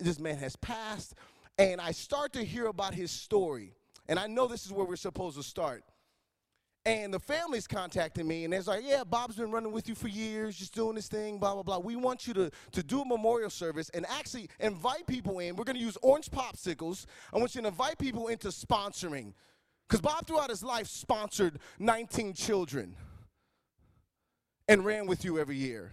this man has passed, and I start to hear about his story. And I know this is where we're supposed to start. And the family's contacting me, and they're like, Yeah, Bob's been running with you for years, just doing this thing, blah, blah, blah. We want you to, to do a memorial service and actually invite people in. We're going to use orange popsicles. I want you to invite people into sponsoring. Because Bob, throughout his life, sponsored 19 children and ran with you every year.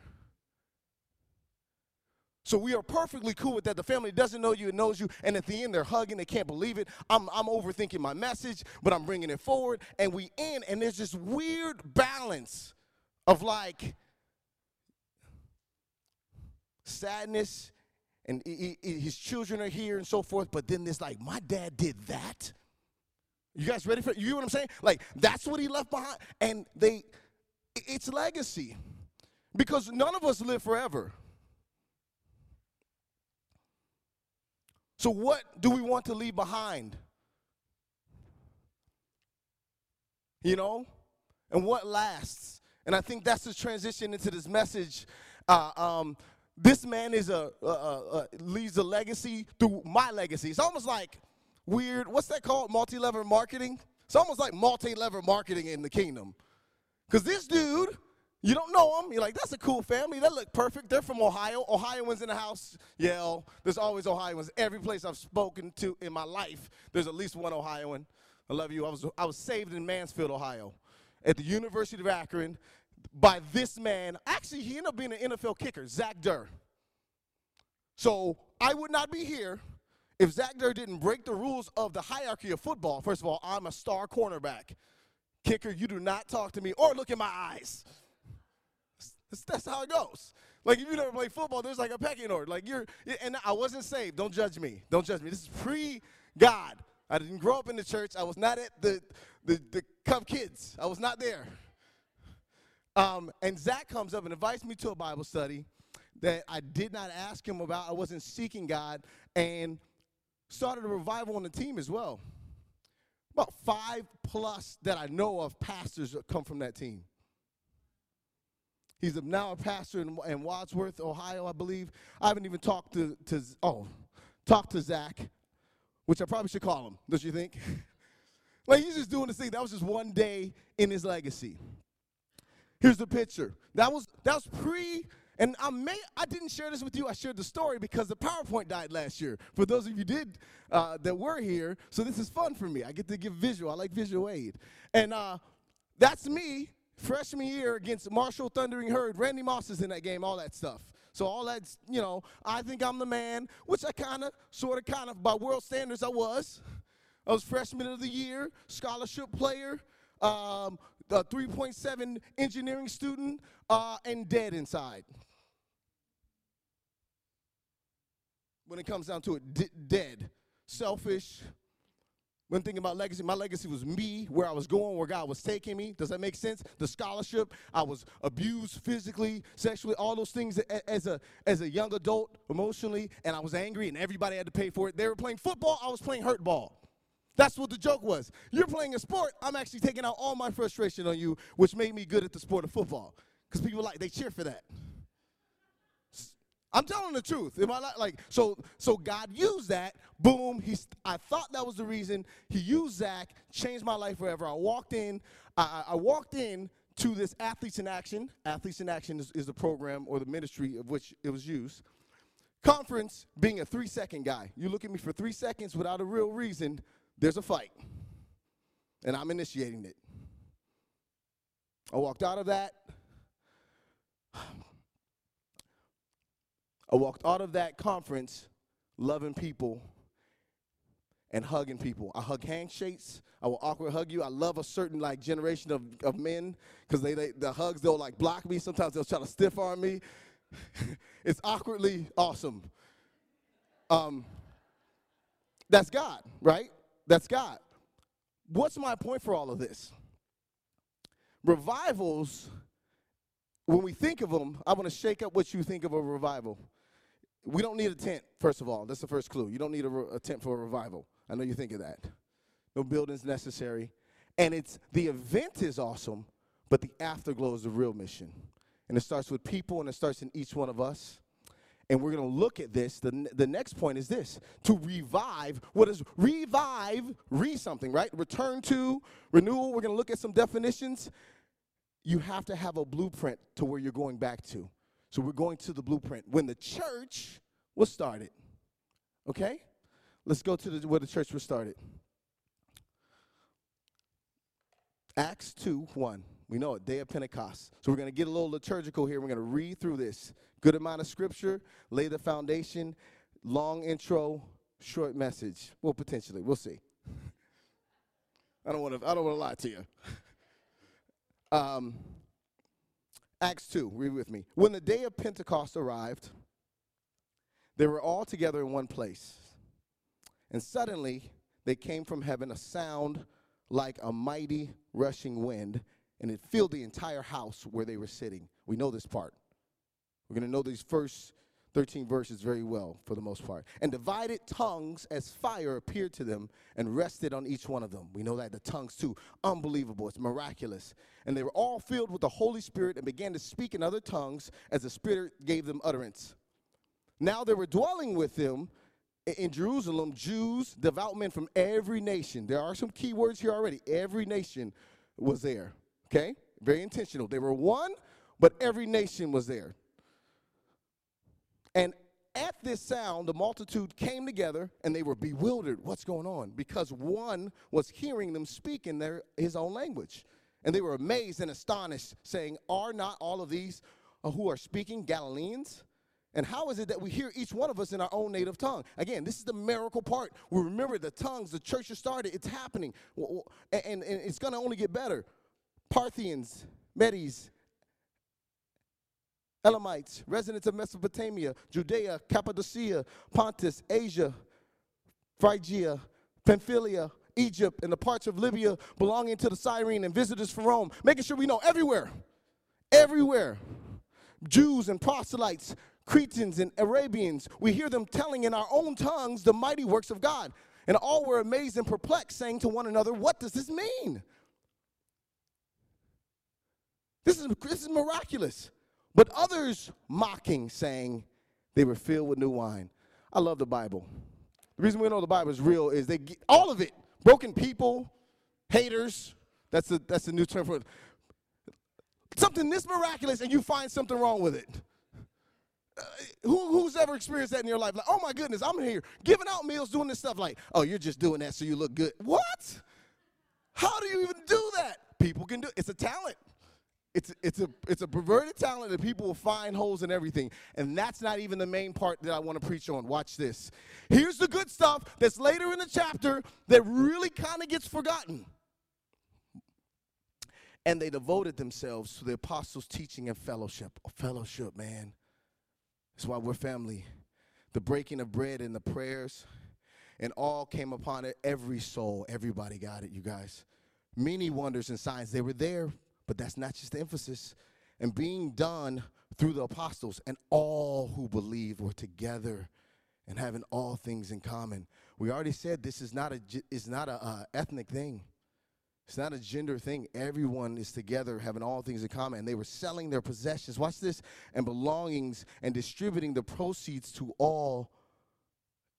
So we are perfectly cool with that. The family doesn't know you, it knows you, and at the end they're hugging, they can't believe it. I'm, I'm overthinking my message, but I'm bringing it forward, and we end, and there's this weird balance of like sadness, and he, he, his children are here and so forth, but then there's like, my dad did that. You guys ready for? You know what I'm saying? Like, that's what he left behind, and they, it's legacy. Because none of us live forever. So, what do we want to leave behind? You know? And what lasts? And I think that's the transition into this message. Uh, um, this man is a, uh, uh, leaves a legacy through my legacy. It's almost like weird, what's that called? Multi level marketing? It's almost like multi level marketing in the kingdom. Because this dude you don't know them. You're like, that's a cool family. They look perfect. They're from Ohio. Ohioans in the house yell. There's always Ohioans. Every place I've spoken to in my life, there's at least one Ohioan. I love you. I was, I was saved in Mansfield, Ohio, at the University of Akron by this man. Actually, he ended up being an NFL kicker, Zach Durr. So I would not be here if Zach Durr didn't break the rules of the hierarchy of football. First of all, I'm a star cornerback. Kicker, you do not talk to me or look in my eyes. That's, that's how it goes. Like if you never play football, there's like a pecking order. Like you're, and I wasn't saved. Don't judge me. Don't judge me. This is pre-God. I didn't grow up in the church. I was not at the the, the Cub Kids. I was not there. Um, and Zach comes up and invites me to a Bible study that I did not ask him about. I wasn't seeking God, and started a revival on the team as well. About five plus that I know of pastors come from that team. He's now a pastor in, in Wadsworth, Ohio, I believe. I haven't even talked to, to oh, talked to Zach, which I probably should call him, don't you think? like he's just doing this thing. That was just one day in his legacy. Here's the picture. That was that was pre and I may I didn't share this with you. I shared the story because the PowerPoint died last year. For those of you did uh, that were here, so this is fun for me. I get to give visual. I like visual aid, and uh, that's me freshman year against Marshall Thundering Herd. Randy Moss is in that game, all that stuff. So all that's, you know, I think I'm the man, which I kind of, sort of, kind of, by world standards, I was. I was freshman of the year, scholarship player, um, a 3.7 engineering student, uh, and dead inside. When it comes down to it, d- dead, selfish, when thinking about legacy, my legacy was me, where I was going, where God was taking me. Does that make sense? The scholarship, I was abused physically, sexually, all those things as a as a young adult, emotionally, and I was angry, and everybody had to pay for it. They were playing football, I was playing hurt ball. That's what the joke was. You're playing a sport, I'm actually taking out all my frustration on you, which made me good at the sport of football. Because people like they cheer for that. I'm telling the truth. Am I like, like so? So God used that. Boom. He's. I thought that was the reason He used Zach. Changed my life forever. I walked in. I, I walked in to this Athletes in Action. Athletes in Action is, is the program or the ministry of which it was used. Conference being a three second guy. You look at me for three seconds without a real reason. There's a fight, and I'm initiating it. I walked out of that. I walked out of that conference loving people and hugging people. I hug handshakes. I will awkward hug you. I love a certain like generation of, of men because they, they the hugs they'll like block me. Sometimes they'll try to stiff arm me. it's awkwardly awesome. Um, that's God, right? That's God. What's my point for all of this? Revivals, when we think of them, I want to shake up what you think of a revival. We don't need a tent, first of all. That's the first clue. You don't need a, a tent for a revival. I know you think of that. No buildings necessary. And it's the event is awesome, but the afterglow is the real mission. And it starts with people and it starts in each one of us. And we're going to look at this. The, the next point is this to revive. What is revive? Re something, right? Return to, renewal. We're going to look at some definitions. You have to have a blueprint to where you're going back to. So we're going to the blueprint. When the church was started, okay? Let's go to the, where the church was started. Acts 2 1. We know it, day of Pentecost. So we're going to get a little liturgical here. We're going to read through this. Good amount of scripture, lay the foundation, long intro, short message. Well, potentially, we'll see. I don't want to. I don't want to lie to you. Um, Acts two. Read with me. When the day of Pentecost arrived, they were all together in one place, and suddenly they came from heaven a sound like a mighty rushing wind, and it filled the entire house where they were sitting. We know this part. We're going to know these first 13 verses very well for the most part. And divided tongues as fire appeared to them and rested on each one of them. We know that the tongues too. Unbelievable. It's miraculous. And they were all filled with the Holy Spirit and began to speak in other tongues as the Spirit gave them utterance. Now they were dwelling with them in Jerusalem Jews, devout men from every nation. There are some key words here already. Every nation was there. Okay? Very intentional. They were one, but every nation was there. And at this sound, the multitude came together and they were bewildered. What's going on? Because one was hearing them speak in their, his own language. And they were amazed and astonished, saying, Are not all of these uh, who are speaking Galileans? And how is it that we hear each one of us in our own native tongue? Again, this is the miracle part. We remember the tongues, the church has started, it's happening. And, and, and it's going to only get better. Parthians, Medes, Elamites, residents of Mesopotamia, Judea, Cappadocia, Pontus, Asia, Phrygia, Pamphylia, Egypt, and the parts of Libya belonging to the Cyrene, and visitors from Rome, making sure we know everywhere, everywhere. Jews and proselytes, Cretans and Arabians, we hear them telling in our own tongues the mighty works of God. And all were amazed and perplexed, saying to one another, What does this mean? This is, this is miraculous. But others mocking, saying they were filled with new wine. I love the Bible. The reason we know the Bible is real is they get all of it. Broken people, haters. That's the that's the new term for it. Something this miraculous, and you find something wrong with it. Uh, who, who's ever experienced that in your life? Like, oh my goodness, I'm here giving out meals, doing this stuff. Like, oh, you're just doing that so you look good. What? How do you even do that? People can do it. It's a talent. It's, it's, a, it's a perverted talent that people will find holes in everything. And that's not even the main part that I want to preach on. Watch this. Here's the good stuff that's later in the chapter that really kind of gets forgotten. And they devoted themselves to the apostles' teaching and fellowship. Oh, fellowship, man. That's why we're family. The breaking of bread and the prayers, and all came upon it. Every soul, everybody got it, you guys. Many wonders and signs. They were there but that's not just the emphasis. And being done through the apostles, and all who believed were together and having all things in common. We already said this is not a is not a uh, ethnic thing. It's not a gender thing. Everyone is together having all things in common. And they were selling their possessions, watch this, and belongings and distributing the proceeds to all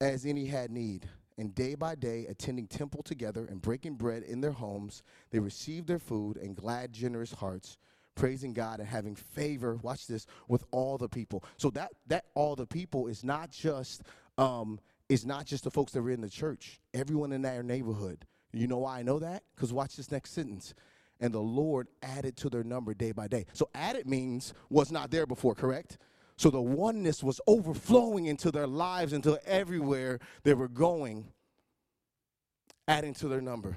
as any had need and day by day, attending temple together and breaking bread in their homes, they received their food in glad, generous hearts, praising God and having favor. Watch this with all the people. So that that all the people is not just um, is not just the folks that were in the church. Everyone in their neighborhood. You know why I know that? Because watch this next sentence. And the Lord added to their number day by day. So added means was not there before, correct? So the oneness was overflowing into their lives, into everywhere they were going, adding to their number.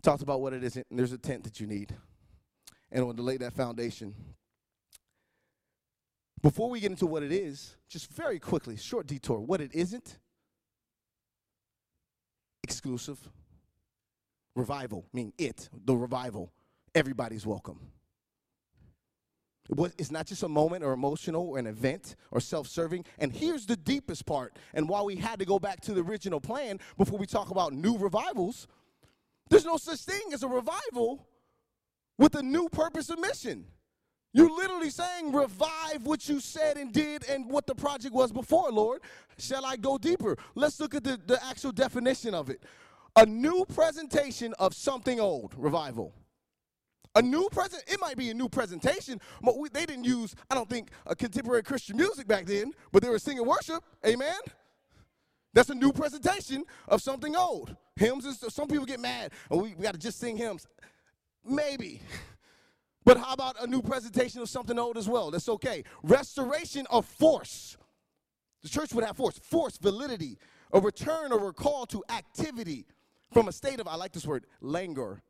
Talked about what it is, and there's a tent that you need. And want to lay that foundation. Before we get into what it is, just very quickly, short detour. What it isn't exclusive. Revival, mean it, the revival. Everybody's welcome. It's not just a moment or emotional or an event or self serving. And here's the deepest part. And while we had to go back to the original plan before we talk about new revivals, there's no such thing as a revival with a new purpose and mission. You're literally saying, revive what you said and did and what the project was before, Lord. Shall I go deeper? Let's look at the, the actual definition of it. A new presentation of something old, revival. A new present, it might be a new presentation, but we, they didn't use, I don't think, a contemporary Christian music back then, but they were singing worship. Amen? That's a new presentation of something old. Hymns, and some people get mad, and we, we got to just sing hymns. Maybe. But how about a new presentation of something old as well? That's okay. Restoration of force. The church would have force, force, validity, a return or recall to activity from a state of, I like this word, languor,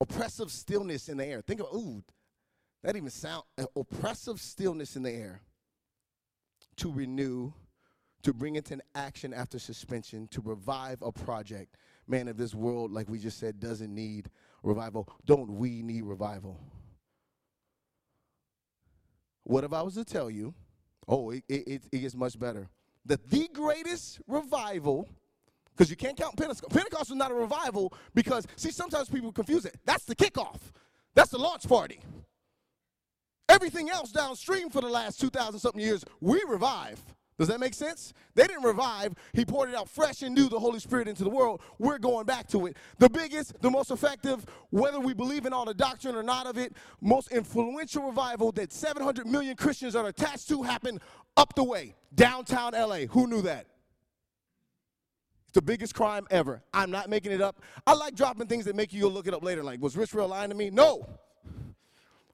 oppressive stillness in the air. Think of, ooh, that even sound, oppressive stillness in the air. To renew, to bring into an action after suspension, to revive a project. Man, if this world, like we just said, doesn't need revival, don't we need revival? What if I was to tell you, oh, it, it, it gets much better, that the greatest revival, because you can't count Pentecost. Pentecost was not a revival because, see, sometimes people confuse it. That's the kickoff, that's the launch party. Everything else downstream for the last 2,000 something years, we revive. Does that make sense? They didn't revive. He poured it out fresh and new, the Holy Spirit into the world. We're going back to it. The biggest, the most effective, whether we believe in all the doctrine or not of it, most influential revival that 700 million Christians are attached to happened up the way, downtown LA. Who knew that? It's the biggest crime ever. I'm not making it up. I like dropping things that make you go look it up later. Like, was Rich Real lying to me? No.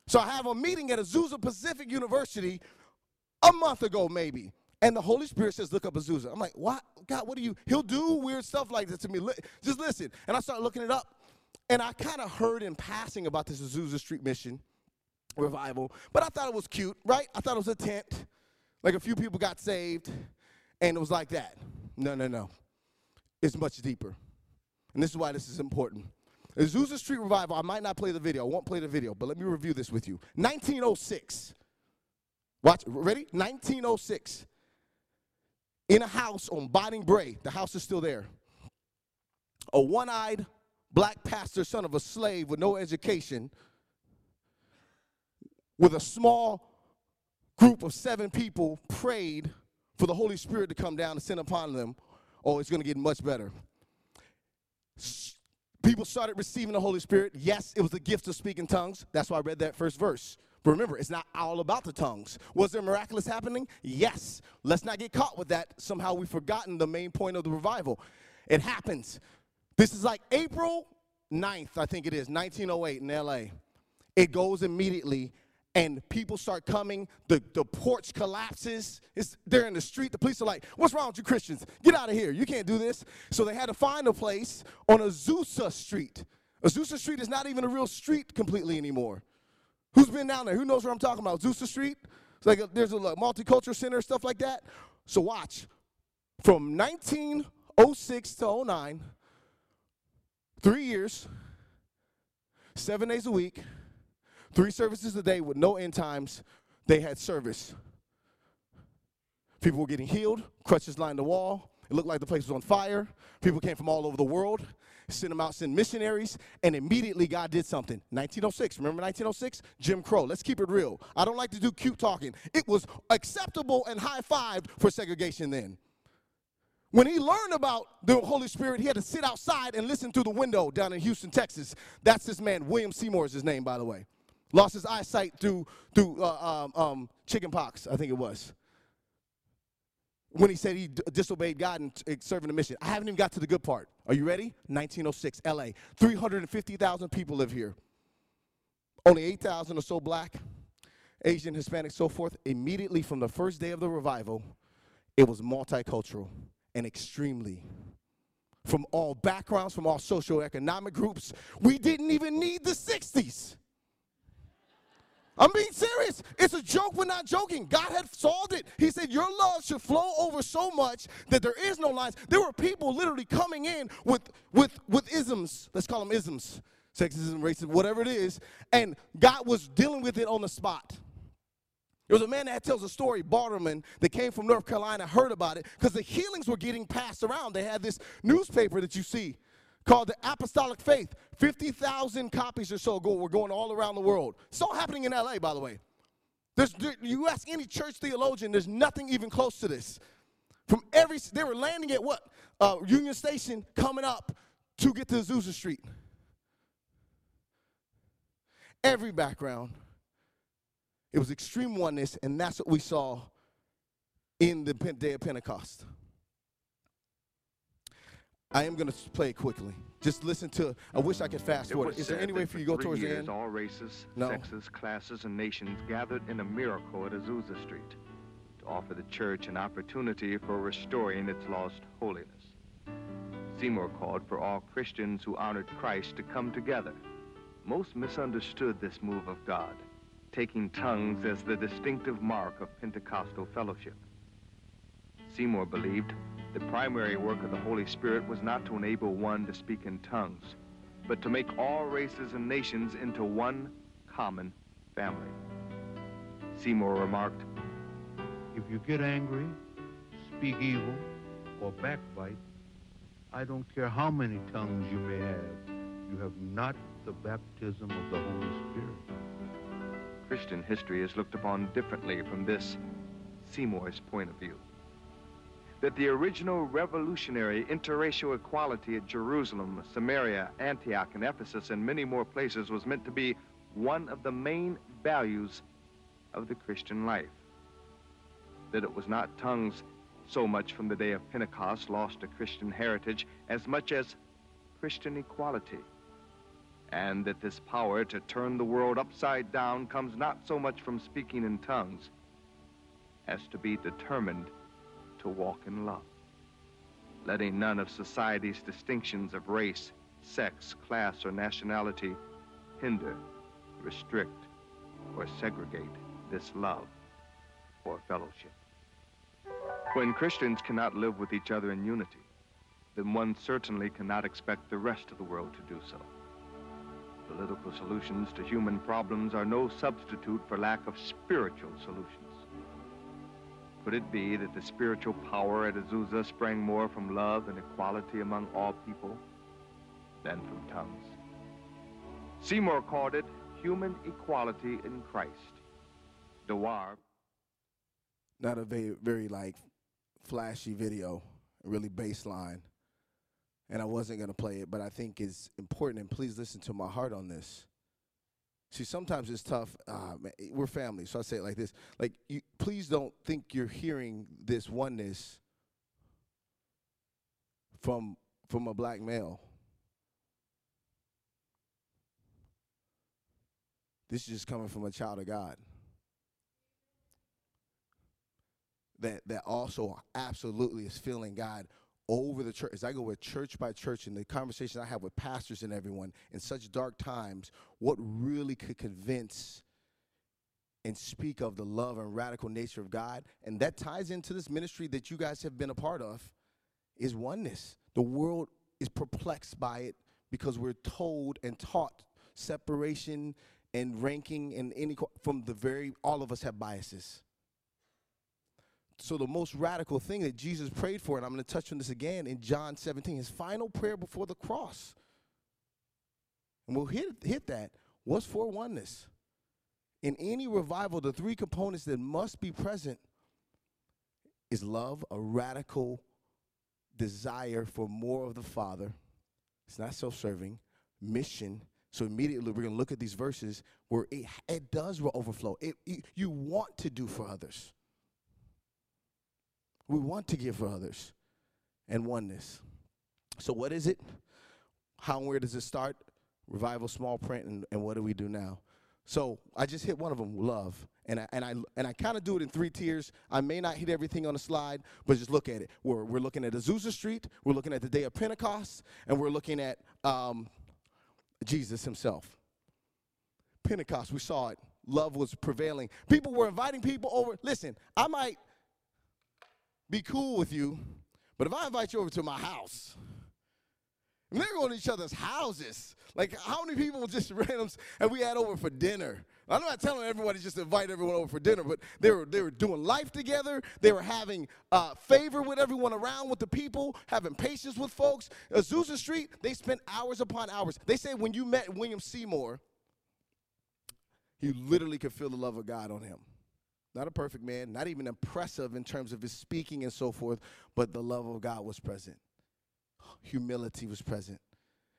So I have a meeting at Azusa Pacific University a month ago, maybe. And the Holy Spirit says, look up Azusa. I'm like, what? God, what do you? He'll do weird stuff like this to me. Just listen. And I start looking it up. And I kind of heard in passing about this Azusa Street Mission revival, but I thought it was cute, right? I thought it was a tent. Like a few people got saved, and it was like that. No, no, no. It's much deeper. And this is why this is important. Azusa Street Revival, I might not play the video. I won't play the video, but let me review this with you. 1906. Watch, ready? 1906 in a house on Bonnie Brae. The house is still there. A one eyed black pastor, son of a slave with no education, with a small group of seven people, prayed for the Holy Spirit to come down and send upon them. Oh, it's going to get much better. People started receiving the Holy Spirit. Yes, it was the gift of speaking tongues. That's why I read that first verse. But remember, it's not all about the tongues. Was there miraculous happening? Yes. Let's not get caught with that. Somehow we've forgotten the main point of the revival. It happens. This is like April 9th, I think it is, 1908 in LA. It goes immediately and people start coming. The, the porch collapses. It's, they're in the street. The police are like, What's wrong with you Christians? Get out of here. You can't do this. So they had to find a place on Azusa Street. Azusa Street is not even a real street completely anymore. Who's been down there? Who knows what I'm talking about? Azusa Street? It's like a, there's a like, multicultural center, stuff like that. So watch. From 1906 to 09, three years, seven days a week, three services a day with no end times, they had service. People were getting healed, crutches lined the wall. It looked like the place was on fire. People came from all over the world sent them out, send missionaries, and immediately God did something. 1906, remember 1906? Jim Crow. Let's keep it real. I don't like to do cute talking. It was acceptable and high fived for segregation then. When he learned about the Holy Spirit, he had to sit outside and listen through the window down in Houston, Texas. That's this man, William Seymour is his name, by the way. Lost his eyesight through, through uh, um, um, chicken pox, I think it was when he said he d- disobeyed God and t- serving the mission. I haven't even got to the good part. Are you ready? 1906, LA. 350,000 people live here. Only 8,000 or so black, Asian, Hispanic, so forth. Immediately from the first day of the revival, it was multicultural and extremely. From all backgrounds, from all socioeconomic groups. We didn't even need the 60s. I'm being serious. It's a joke. We're not joking. God had solved it. He said, Your love should flow over so much that there is no lines. There were people literally coming in with, with, with isms. Let's call them isms sexism, racism, whatever it is. And God was dealing with it on the spot. There was a man that tells a story, Bartleman, that came from North Carolina, heard about it, because the healings were getting passed around. They had this newspaper that you see called the Apostolic Faith. 50,000 copies or so go, were going all around the world. It's all happening in LA, by the way. There's, you ask any church theologian, there's nothing even close to this. From every, they were landing at what? Uh, Union Station coming up to get to Azusa Street. Every background. It was extreme oneness, and that's what we saw in the day of Pentecost. I am going to play it quickly. Just listen to. I wish I could fast forward. Is there any way for you to go towards years, the end? All races, no. sexes, classes, and nations gathered in a miracle at Azusa Street to offer the church an opportunity for restoring its lost holiness. Seymour called for all Christians who honored Christ to come together. Most misunderstood this move of God, taking tongues as the distinctive mark of Pentecostal fellowship. Seymour believed the primary work of the Holy Spirit was not to enable one to speak in tongues, but to make all races and nations into one common family. Seymour remarked, If you get angry, speak evil, or backbite, I don't care how many tongues you may have, you have not the baptism of the Holy Spirit. Christian history is looked upon differently from this Seymour's point of view that the original revolutionary interracial equality at Jerusalem, Samaria, Antioch, and Ephesus, and many more places was meant to be one of the main values of the Christian life. That it was not tongues so much from the day of Pentecost lost to Christian heritage as much as Christian equality. And that this power to turn the world upside down comes not so much from speaking in tongues as to be determined to walk in love, letting none of society's distinctions of race, sex, class, or nationality hinder, restrict, or segregate this love or fellowship. When Christians cannot live with each other in unity, then one certainly cannot expect the rest of the world to do so. Political solutions to human problems are no substitute for lack of spiritual solutions. Could it be that the spiritual power at Azusa sprang more from love and equality among all people than from tongues? Seymour called it human equality in Christ. Dewar. Not a very, very like flashy video, really baseline. And I wasn't going to play it, but I think it's important, and please listen to my heart on this. See, sometimes it's tough. Uh, man, we're family, so I say it like this: like, you, please don't think you're hearing this oneness from from a black male. This is just coming from a child of God. That that also absolutely is feeling God over the church, as I go with church by church and the conversations I have with pastors and everyone in such dark times, what really could convince and speak of the love and radical nature of God, and that ties into this ministry that you guys have been a part of, is oneness. The world is perplexed by it because we're told and taught separation and ranking and any from the very all of us have biases so the most radical thing that Jesus prayed for, and I'm going to touch on this again in John 17, his final prayer before the cross, and we'll hit, hit that, was for oneness. In any revival, the three components that must be present is love, a radical desire for more of the Father. It's not self serving, mission. So immediately we're going to look at these verses where it, it does overflow. It, it, you want to do for others. We want to give for others and oneness. So, what is it? How and where does it start? Revival, small print, and, and what do we do now? So, I just hit one of them, love. And I, and I, and I kind of do it in three tiers. I may not hit everything on the slide, but just look at it. We're, we're looking at Azusa Street, we're looking at the day of Pentecost, and we're looking at um, Jesus himself. Pentecost, we saw it. Love was prevailing. People were inviting people over. Listen, I might be cool with you, but if I invite you over to my house, And they're going to each other's houses. Like, how many people just randoms and we had over for dinner? I'm not telling everybody just invite everyone over for dinner, but they were they were doing life together. They were having uh, favor with everyone around, with the people, having patience with folks. Azusa Street, they spent hours upon hours. They say when you met William Seymour, you literally could feel the love of God on him. Not a perfect man, not even impressive in terms of his speaking and so forth, but the love of God was present. Humility was present.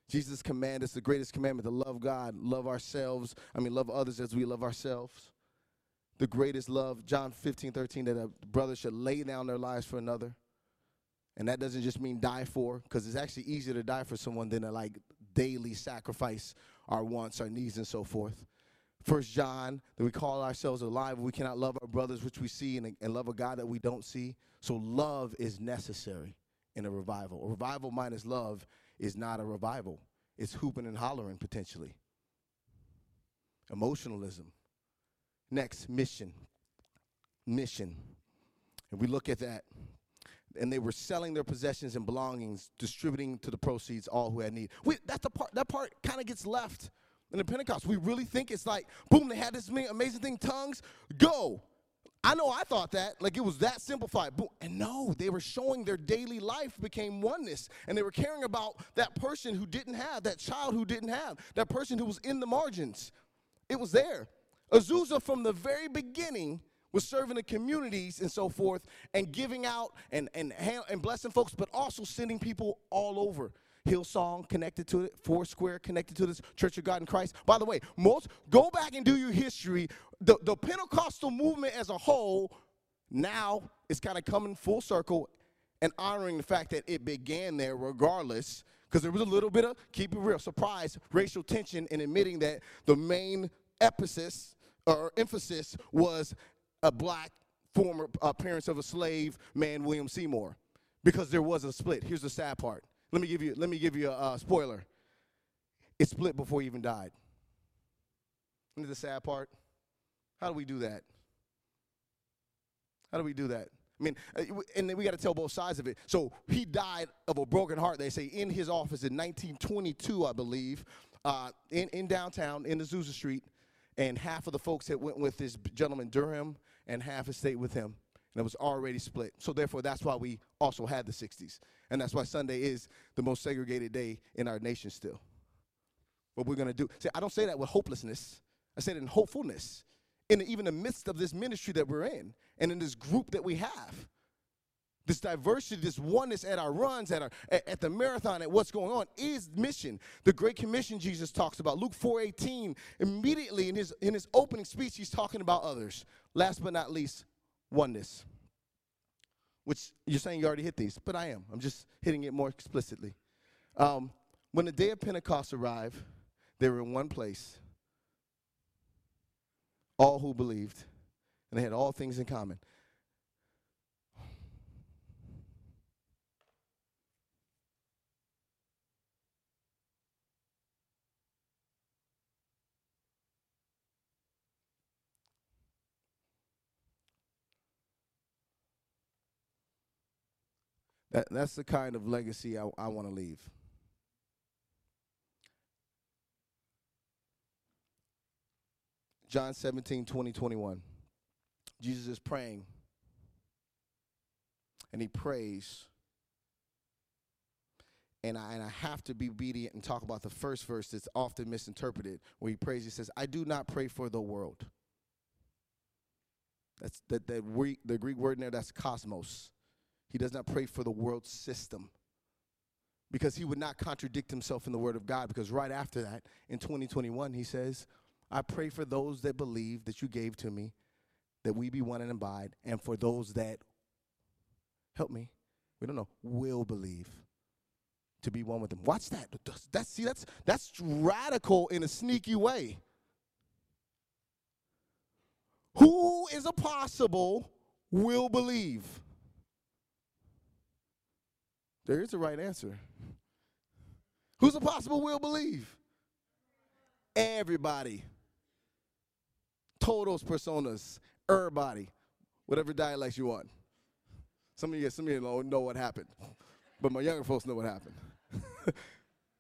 Jesus' command is the greatest commandment to love God, love ourselves. I mean, love others as we love ourselves. The greatest love, John 15, 13, that a brother should lay down their lives for another. And that doesn't just mean die for, because it's actually easier to die for someone than to like daily sacrifice our wants, our needs, and so forth. First John, that we call ourselves alive, we cannot love our brothers which we see and, and love a God that we don't see. So love is necessary in a revival. A revival minus love is not a revival. It's hooping and hollering potentially. Emotionalism. Next, mission. Mission. And we look at that. And they were selling their possessions and belongings, distributing to the proceeds all who had need. We, that's the part, that part kind of gets left in the Pentecost. We really think it's like, boom, they had this amazing thing, tongues, go. I know I thought that, like it was that simplified. And no, they were showing their daily life became oneness. And they were caring about that person who didn't have, that child who didn't have, that person who was in the margins. It was there. Azusa, from the very beginning, was serving the communities and so forth and giving out and, and, and blessing folks, but also sending people all over. Hillsong connected to it, Foursquare connected to this, Church of God in Christ. By the way, most go back and do your history. The, the Pentecostal movement as a whole now is kind of coming full circle and honoring the fact that it began there regardless because there was a little bit of keep it real surprise racial tension in admitting that the main emphasis or emphasis was a black former uh, parents of a slave man william seymour because there was a split here's the sad part let me give you, let me give you a, a spoiler. It split before he even died. Isn't the sad part? How do we do that? How do we do that? I mean, uh, and we got to tell both sides of it. So he died of a broken heart, they say, in his office in 1922, I believe, uh, in, in downtown, in Azusa Street. And half of the folks that went with this gentleman, Durham, and half stayed with him and it was already split. So therefore, that's why we also had the 60s. And that's why Sunday is the most segregated day in our nation still. What we're going to do. See, I don't say that with hopelessness. I say it in hopefulness. In even the midst of this ministry that we're in and in this group that we have. This diversity, this oneness at our runs, at, our, at, at the marathon, at what's going on is mission. The Great Commission Jesus talks about. Luke 4.18, immediately in his, in his opening speech, he's talking about others. Last but not least, oneness. Which you're saying you already hit these, but I am. I'm just hitting it more explicitly. Um, when the day of Pentecost arrived, they were in one place, all who believed, and they had all things in common. That, that's the kind of legacy I, I want to leave. John 17, 20, 21. Jesus is praying. And he prays. And I, and I have to be obedient and talk about the first verse that's often misinterpreted, where he prays, he says, I do not pray for the world. That's that, that the Greek word in there, that's cosmos. He does not pray for the world system because he would not contradict himself in the word of God. Because right after that, in 2021, he says, I pray for those that believe that you gave to me, that we be one and abide, and for those that, help me, we don't know, will believe to be one with them. Watch that. That's, see, that's, that's radical in a sneaky way. Who is a possible will believe? There is a right answer. Who's a possible will believe? Everybody. Todos personas. Everybody. Whatever dialects you want. Some of you, some of you know, know what happened. But my younger folks know what happened.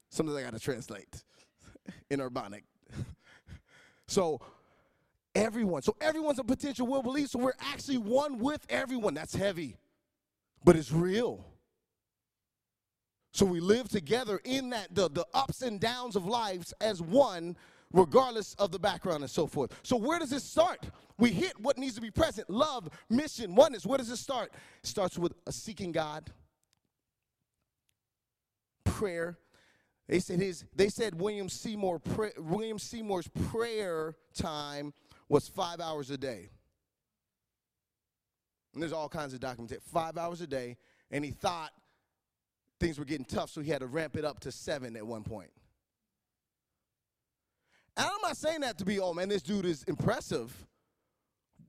Sometimes I got to translate in Urbanic. so everyone, so everyone's a potential will believe. So we're actually one with everyone. That's heavy, but it's real. So we live together in that the, the ups and downs of lives as one, regardless of the background and so forth. So where does this start? We hit what needs to be present: love, mission, oneness. Where does it start? It starts with seeking God, prayer. They said his. They said William Seymour. William Seymour's prayer time was five hours a day. And there's all kinds of documentation. Five hours a day, and he thought things were getting tough, so he had to ramp it up to seven at one point. And I'm not saying that to be, oh man, this dude is impressive.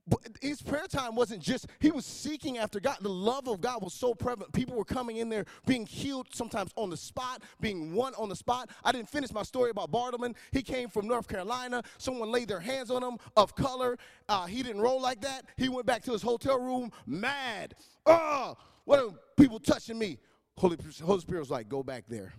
But his prayer time wasn't just, he was seeking after God. The love of God was so prevalent. People were coming in there being healed sometimes on the spot, being one on the spot. I didn't finish my story about Bartleman. He came from North Carolina. Someone laid their hands on him of color. Uh, he didn't roll like that. He went back to his hotel room mad. Oh, what are people touching me? Holy, Holy Spirit was like, go back there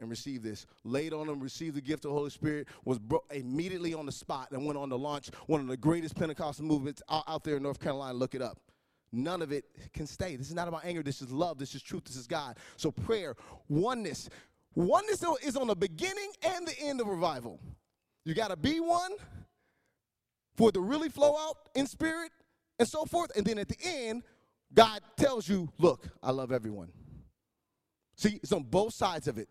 and receive this. Laid on him, received the gift of the Holy Spirit, was bro- immediately on the spot and went on to launch one of the greatest Pentecostal movements out, out there in North Carolina. Look it up. None of it can stay. This is not about anger. This is love. This is truth. This is God. So prayer, oneness. Oneness is on the beginning and the end of revival. You got to be one for it to really flow out in spirit and so forth. And then at the end, God tells you, look, I love everyone. See, it's on both sides of it.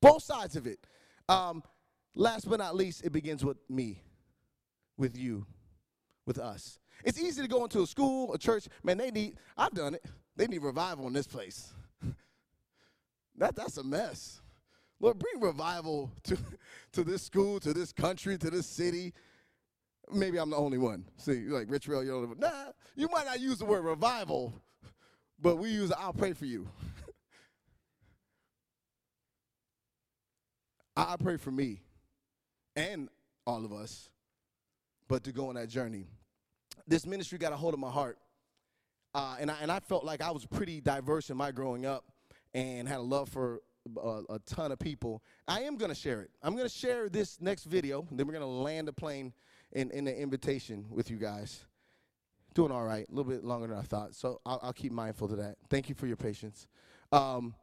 Both sides of it. Um, last but not least, it begins with me, with you, with us. It's easy to go into a school, a church. Man, they need, I've done it. They need revival in this place. that, that's a mess. Lord, bring revival to, to this school, to this country, to this city. Maybe I'm the only one. See, like Rich Rail, you're Nah, you might not use the word revival, but we use I'll pray for you. I pray for me and all of us, but to go on that journey. This ministry got a hold of my heart, uh, and, I, and I felt like I was pretty diverse in my growing up and had a love for a, a ton of people. I am going to share it. I'm going to share this next video, then we're going to land the plane in, in the invitation with you guys. Doing all right, a little bit longer than I thought, so I'll, I'll keep mindful to that. Thank you for your patience. Um,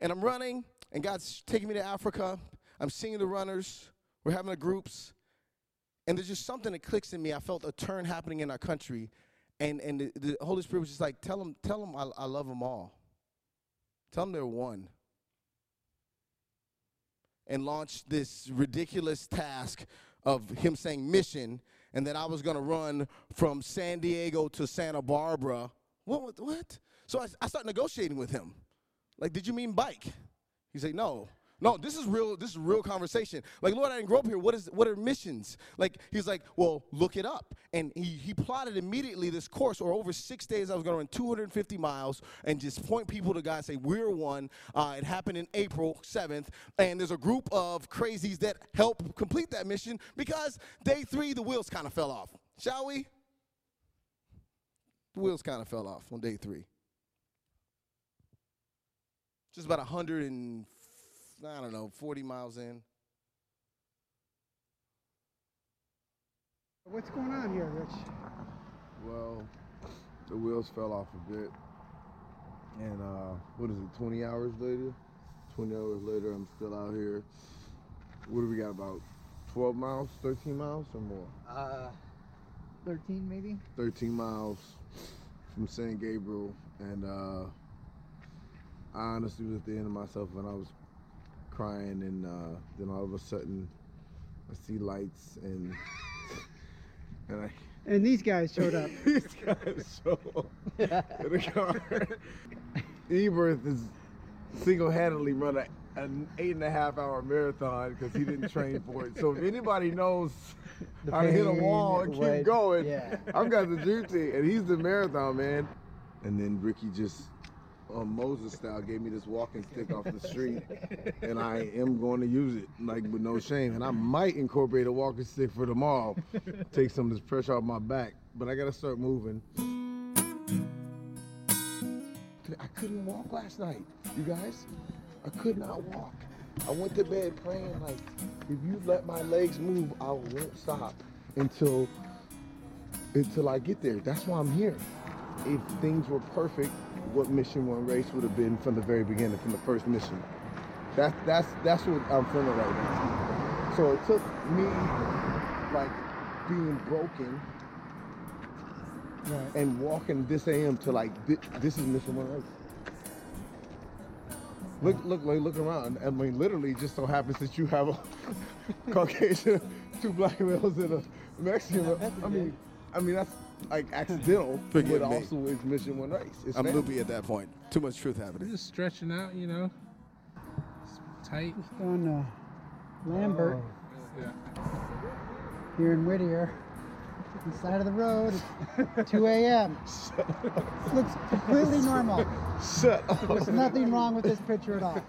And I'm running, and God's taking me to Africa. I'm seeing the runners. We're having the groups. And there's just something that clicks in me. I felt a turn happening in our country. And, and the, the Holy Spirit was just like, tell them, tell them I, I love them all. Tell them they're one. And launched this ridiculous task of him saying mission, and that I was going to run from San Diego to Santa Barbara. What? What? So I, I negotiating with him. Like, did you mean bike? He said, no. No, this is real. This is real conversation. Like, Lord, I didn't grow up here. What is? What are missions? Like, he's like, well, look it up. And he he plotted immediately this course, or over six days, I was going to run 250 miles and just point people to God say, we're one. Uh, it happened in April 7th, and there's a group of crazies that help complete that mission because day three the wheels kind of fell off. Shall we? The wheels kind of fell off on day three just about 100 and, I don't know, 40 miles in. What's going on here, Rich? Well, the wheels fell off a bit. And uh, what is it, 20 hours later? 20 hours later, I'm still out here. What do we got, about 12 miles, 13 miles or more? Uh, 13 maybe? 13 miles from San Gabriel. And uh, I honestly was at the end of myself when I was crying, and uh, then all of a sudden, I see lights, and and I. And these guys showed up. these guys show up in the car. Eberth is single-handedly run a, an eight and a half hour marathon because he didn't train for it. So if anybody knows the how to hit a wall and keep going, yeah. I've got the duty, and he's the marathon man. And then Ricky just um, Moses style gave me this walking stick off the street, and I am going to use it like with no shame. And I might incorporate a walking stick for tomorrow, take some of this pressure off my back. But I got to start moving. I couldn't walk last night, you guys. I could not walk. I went to bed praying like, if you let my legs move, I won't stop until until I get there. That's why I'm here. If things were perfect, what Mission One race would have been from the very beginning, from the first mission. That that's that's what I'm feeling right now. So it took me like being broken Right. and walking this AM to like thi- this is Mission One race. Look, look, like, look around. I mean, literally, just so happens that you have a Caucasian, two black males, and a Mexican. I mean, I mean that's like accidental, Forgive but me. also it's Mission One race. It's I'm family. loopy at that point. Too much truth We're happening. just stretching out, you know. It's tight. Just on uh, Lambert Yeah. here in Whittier. On the side of the road. It's 2 a.m. Looks completely normal. Shut up. There's nothing wrong with this picture at all.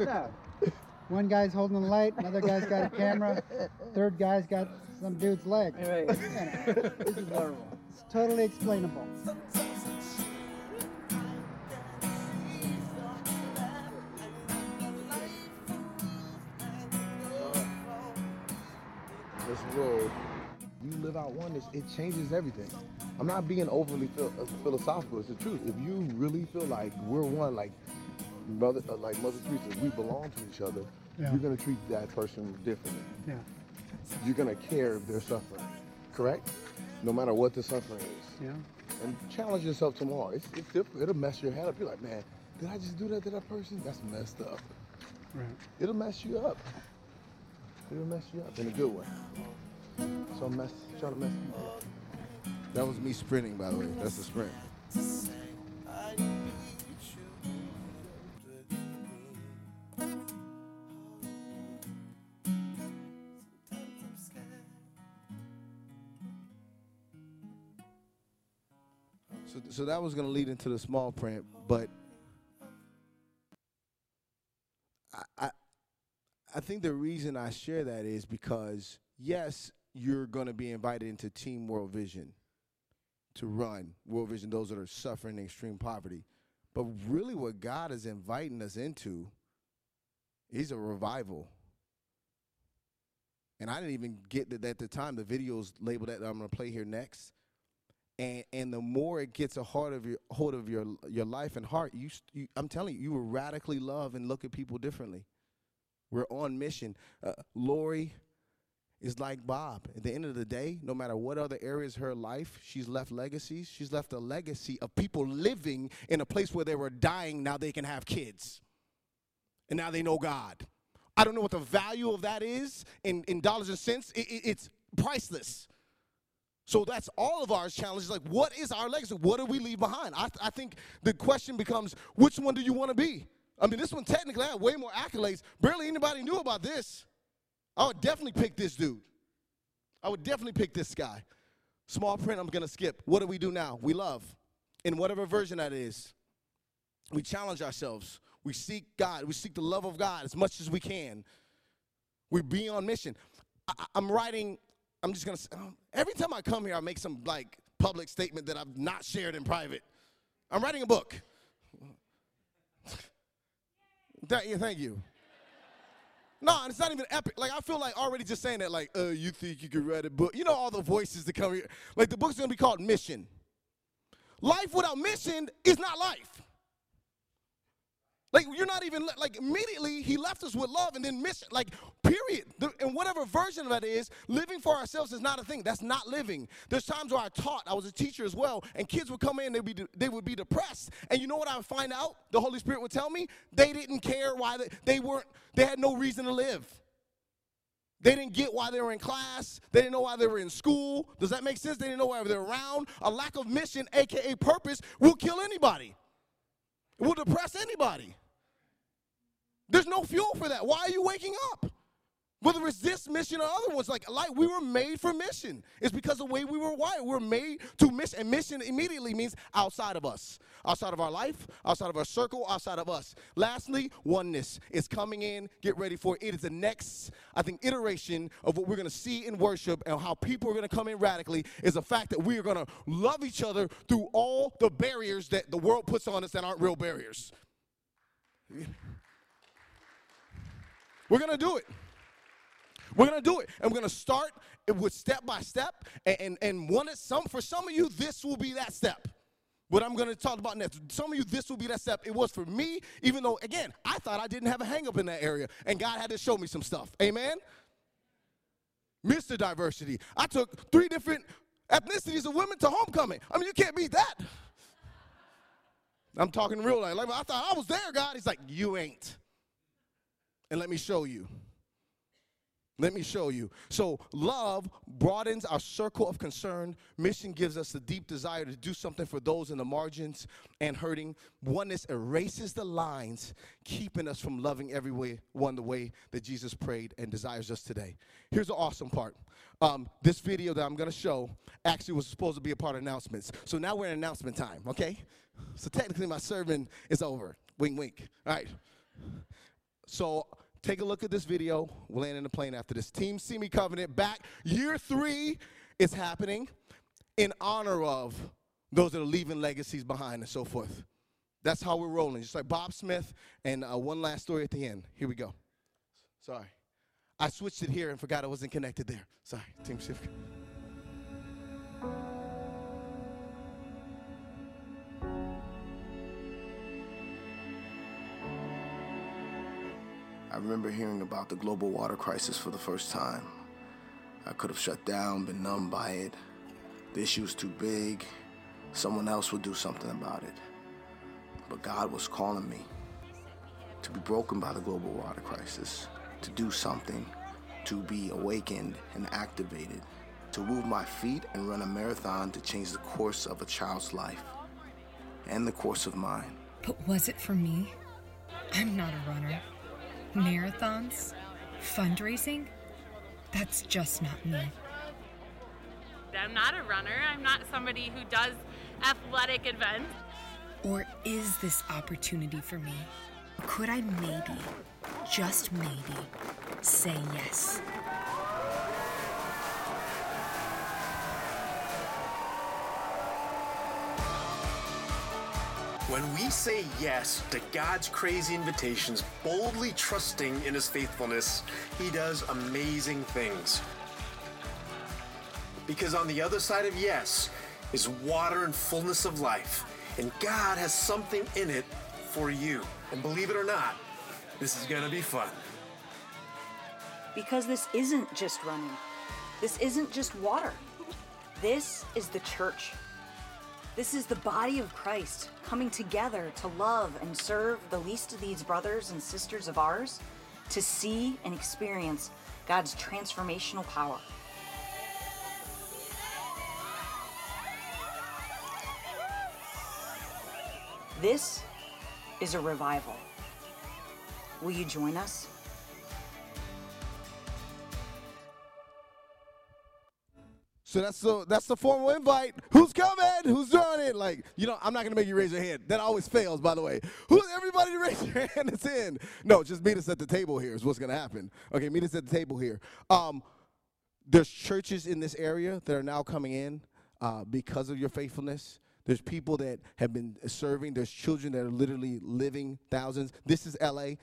One guy's holding the light, another guy's got a camera, third guy's got some dude's leg. Right. this is normal. It's totally explainable. this world, you live out oneness, it changes everything. I'm not being overly uh, philosophical. It's the truth. If you really feel like we're one, like brother, uh, like Mother Teresa, we belong to each other. Yeah. You're gonna treat that person differently. Yeah. You're gonna care if they're suffering, correct? No matter what the suffering is. Yeah. And challenge yourself tomorrow. It's, it's different. It'll mess your head up. You're like, man, did I just do that to that person? That's messed up. Right. It'll mess you up. It'll mess you up in a good way. So I'm mess, trying to mess people up. That was me sprinting, by the way. That's the sprint. So, so that was going to lead into the small print, but I, I, I think the reason I share that is because yes, you're going to be invited into Team World Vision to run World Vision. Those that are suffering extreme poverty, but really, what God is inviting us into is a revival. And I didn't even get that at the time. The videos labeled that I'm going to play here next and and the more it gets a hold of your hold of your your life and heart, you, you I'm telling you, you will radically love and look at people differently. We're on mission. Uh, Lori is like Bob. At the end of the day, no matter what other areas her life, she's left legacies. She's left a legacy of people living in a place where they were dying. Now they can have kids, and now they know God. I don't know what the value of that is in, in dollars and cents. It- it- it's priceless. So that's all of our challenges. Like, what is our legacy? What do we leave behind? I, I think the question becomes, which one do you want to be? I mean, this one technically had way more accolades. Barely anybody knew about this. I would definitely pick this dude. I would definitely pick this guy. Small print, I'm going to skip. What do we do now? We love, in whatever version that is. We challenge ourselves. We seek God. We seek the love of God as much as we can. We be on mission. I, I'm writing. I'm just gonna. um, Every time I come here, I make some like public statement that I've not shared in private. I'm writing a book. Thank you. Thank you. No, it's not even epic. Like I feel like already just saying that, like, uh, you think you could write a book? You know all the voices that come here. Like the book's gonna be called Mission. Life without mission is not life. Like you're not even like immediately he left us with love and then mission. Like period. The, and whatever version of that is, living for ourselves is not a thing. That's not living. There's times where I taught. I was a teacher as well, and kids would come in. They would be de- they would be depressed. And you know what I would find out? The Holy Spirit would tell me they didn't care why they, they weren't. They had no reason to live. They didn't get why they were in class. They didn't know why they were in school. Does that make sense? They didn't know why they were around. A lack of mission, aka purpose, will kill anybody. Will depress anybody. There's no fuel for that. Why are you waking up? Whether it's this mission or other ones, like like we were made for mission. It's because of the way we were wired. We're made to mission, and mission immediately means outside of us, outside of our life, outside of our circle, outside of us. Lastly, oneness is coming in. Get ready for it. It is the next, I think, iteration of what we're going to see in worship and how people are going to come in radically. Is the fact that we are going to love each other through all the barriers that the world puts on us that aren't real barriers. We're going to do it. We're gonna do it, and we're gonna start with step by step. And and, and one of some for some of you, this will be that step. What I'm gonna talk about next. Some of you, this will be that step. It was for me, even though again, I thought I didn't have a hang up in that area, and God had to show me some stuff. Amen. Mr. Diversity. I took three different ethnicities of women to homecoming. I mean, you can't beat that. I'm talking real life. Like I thought I was there, God. He's like, you ain't. And let me show you. Let me show you. So, love broadens our circle of concern. Mission gives us a deep desire to do something for those in the margins and hurting. Oneness erases the lines, keeping us from loving everyone the way that Jesus prayed and desires us today. Here's the awesome part. Um, this video that I'm going to show actually was supposed to be a part of announcements. So now we're in announcement time, okay? So technically, my sermon is over. Wink, wink. All right. So, Take a look at this video. We'll land in the plane after this. Team See Me Covenant back. Year three is happening in honor of those that are leaving legacies behind and so forth. That's how we're rolling. Just like Bob Smith. And uh, one last story at the end. Here we go. Sorry. I switched it here and forgot I wasn't connected there. Sorry, Team Shift. I remember hearing about the global water crisis for the first time. I could have shut down, been numb by it. The issue was too big. Someone else would do something about it. But God was calling me to be broken by the global water crisis, to do something, to be awakened and activated, to move my feet and run a marathon to change the course of a child's life and the course of mine. But was it for me? I'm not a runner. Marathons? Fundraising? That's just not me. I'm not a runner. I'm not somebody who does athletic events. Or is this opportunity for me? Could I maybe, just maybe, say yes? When we say yes to God's crazy invitations, boldly trusting in His faithfulness, He does amazing things. Because on the other side of yes is water and fullness of life, and God has something in it for you. And believe it or not, this is gonna be fun. Because this isn't just running, this isn't just water. This is the church. This is the body of Christ coming together to love and serve the least of these brothers and sisters of ours, to see and experience God's transformational power. This is a revival. Will you join us? So that's the that's the formal invite. Who's coming? Who's doing it? Like, you know, I'm not gonna make you raise your hand. That always fails, by the way. Who's everybody raise your hand that's in? No, just meet us at the table here is what's gonna happen. Okay, meet us at the table here. Um, there's churches in this area that are now coming in uh, because of your faithfulness. There's people that have been serving. There's children that are literally living thousands. This is LA.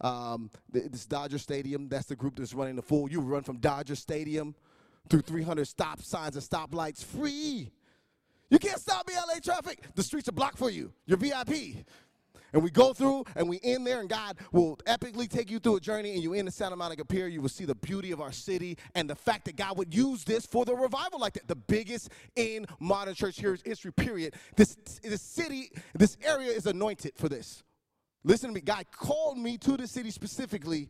Um, this Dodger Stadium. That's the group that's running the full. You run from Dodger Stadium through 300 stop signs and stoplights free. You can't stop me, LA traffic. The streets are blocked for you. You're VIP. And we go through and we end there, and God will epically take you through a journey. And you end the Santa Monica Pier, you will see the beauty of our city and the fact that God would use this for the revival like that. The biggest in modern church history, period. This, this city, this area is anointed for this. Listen to me. God called me to the city specifically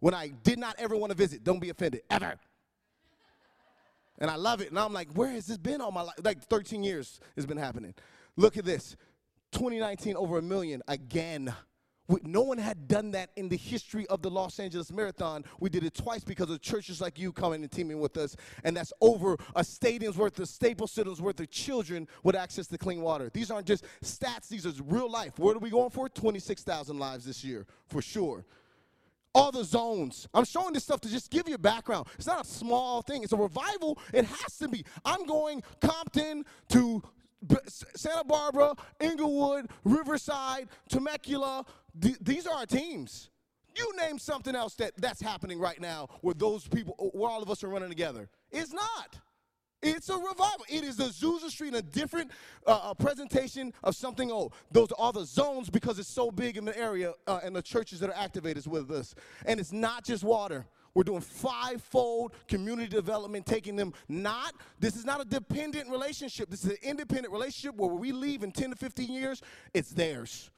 when I did not ever want to visit. Don't be offended, ever. And I love it. And I'm like, where has this been all my life? Like 13 years it's been happening. Look at this. 2019, over a million again. No one had done that in the history of the Los Angeles Marathon. We did it twice because of churches like you coming and teaming with us, and that's over a stadium's worth of Staples Center's worth of children with access to clean water. These aren't just stats; these are real life. What are we going for? Twenty-six thousand lives this year, for sure. All the zones. I'm showing this stuff to just give you a background. It's not a small thing. It's a revival. It has to be. I'm going Compton to Santa Barbara, Inglewood, Riverside, Temecula. Th- these are our teams. You name something else that that's happening right now where those people, where all of us are running together. It's not. It's a revival. It is the Azusa Street, a different uh, uh, presentation of something old. Those are all the zones because it's so big in the area uh, and the churches that are activated with us. And it's not just water. We're doing five-fold community development, taking them not, this is not a dependent relationship. This is an independent relationship where we leave in 10 to 15 years, it's theirs.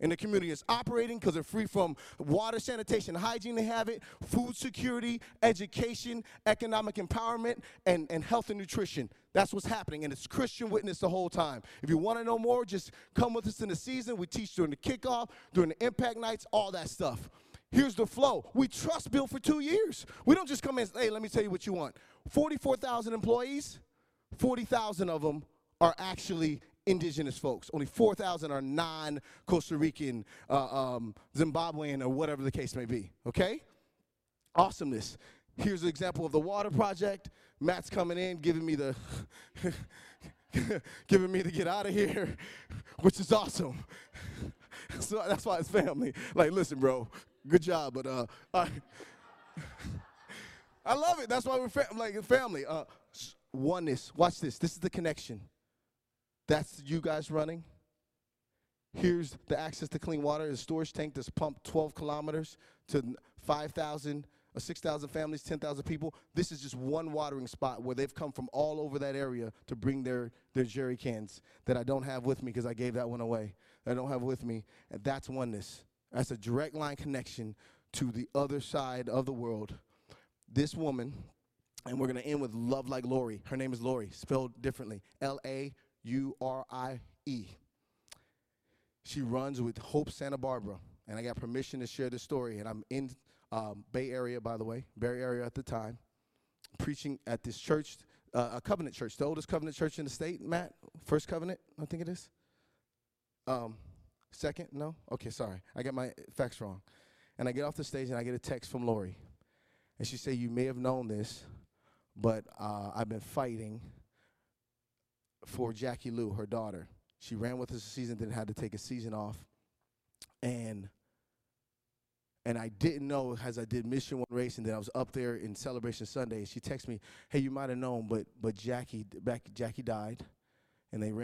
And the community is operating because they're free from water, sanitation, hygiene, they have it, food security, education, economic empowerment, and, and health and nutrition. That's what's happening, and it's Christian witness the whole time. If you want to know more, just come with us in the season. We teach during the kickoff, during the impact nights, all that stuff. Here's the flow. We trust Bill for two years. We don't just come in and say, hey, let me tell you what you want. 44,000 employees, 40,000 of them are actually indigenous folks. Only 4,000 are non Costa Rican, uh, um, Zimbabwean, or whatever the case may be. Okay? Awesomeness. Here's an example of the water project. Matt's coming in, giving me the. giving me to get out of here, which is awesome. so that's why it's family. Like, listen, bro, good job, but uh, I, I love it. That's why we're fam- like family. Uh, oneness. Watch this. This is the connection. That's you guys running. Here's the access to clean water. The storage tank that's pumped 12 kilometers to 5,000 or uh, 6,000 families, 10,000 people. This is just one watering spot where they've come from all over that area to bring their, their jerry cans that I don't have with me because I gave that one away. That I don't have with me. And that's oneness. That's a direct line connection to the other side of the world. This woman, and we're going to end with Love Like Laurie. Her name is Laurie, spelled differently L A U R I E. She runs with Hope Santa Barbara. And I got permission to share this story. And I'm in um, Bay Area, by the way, Bay Area at the time, preaching at this church, uh, a covenant church, the oldest covenant church in the state, Matt. First covenant, I think it is. Um, second, no? Okay, sorry. I got my facts wrong. And I get off the stage and I get a text from Laurie. And she said, You may have known this, but uh, I've been fighting for Jackie Lou, her daughter. She ran with us a season, then had to take a season off. And and I didn't know as I did Mission One race, and then I was up there in Celebration Sunday. She texted me, "Hey, you might have known, but but Jackie back Jackie died, and they ran."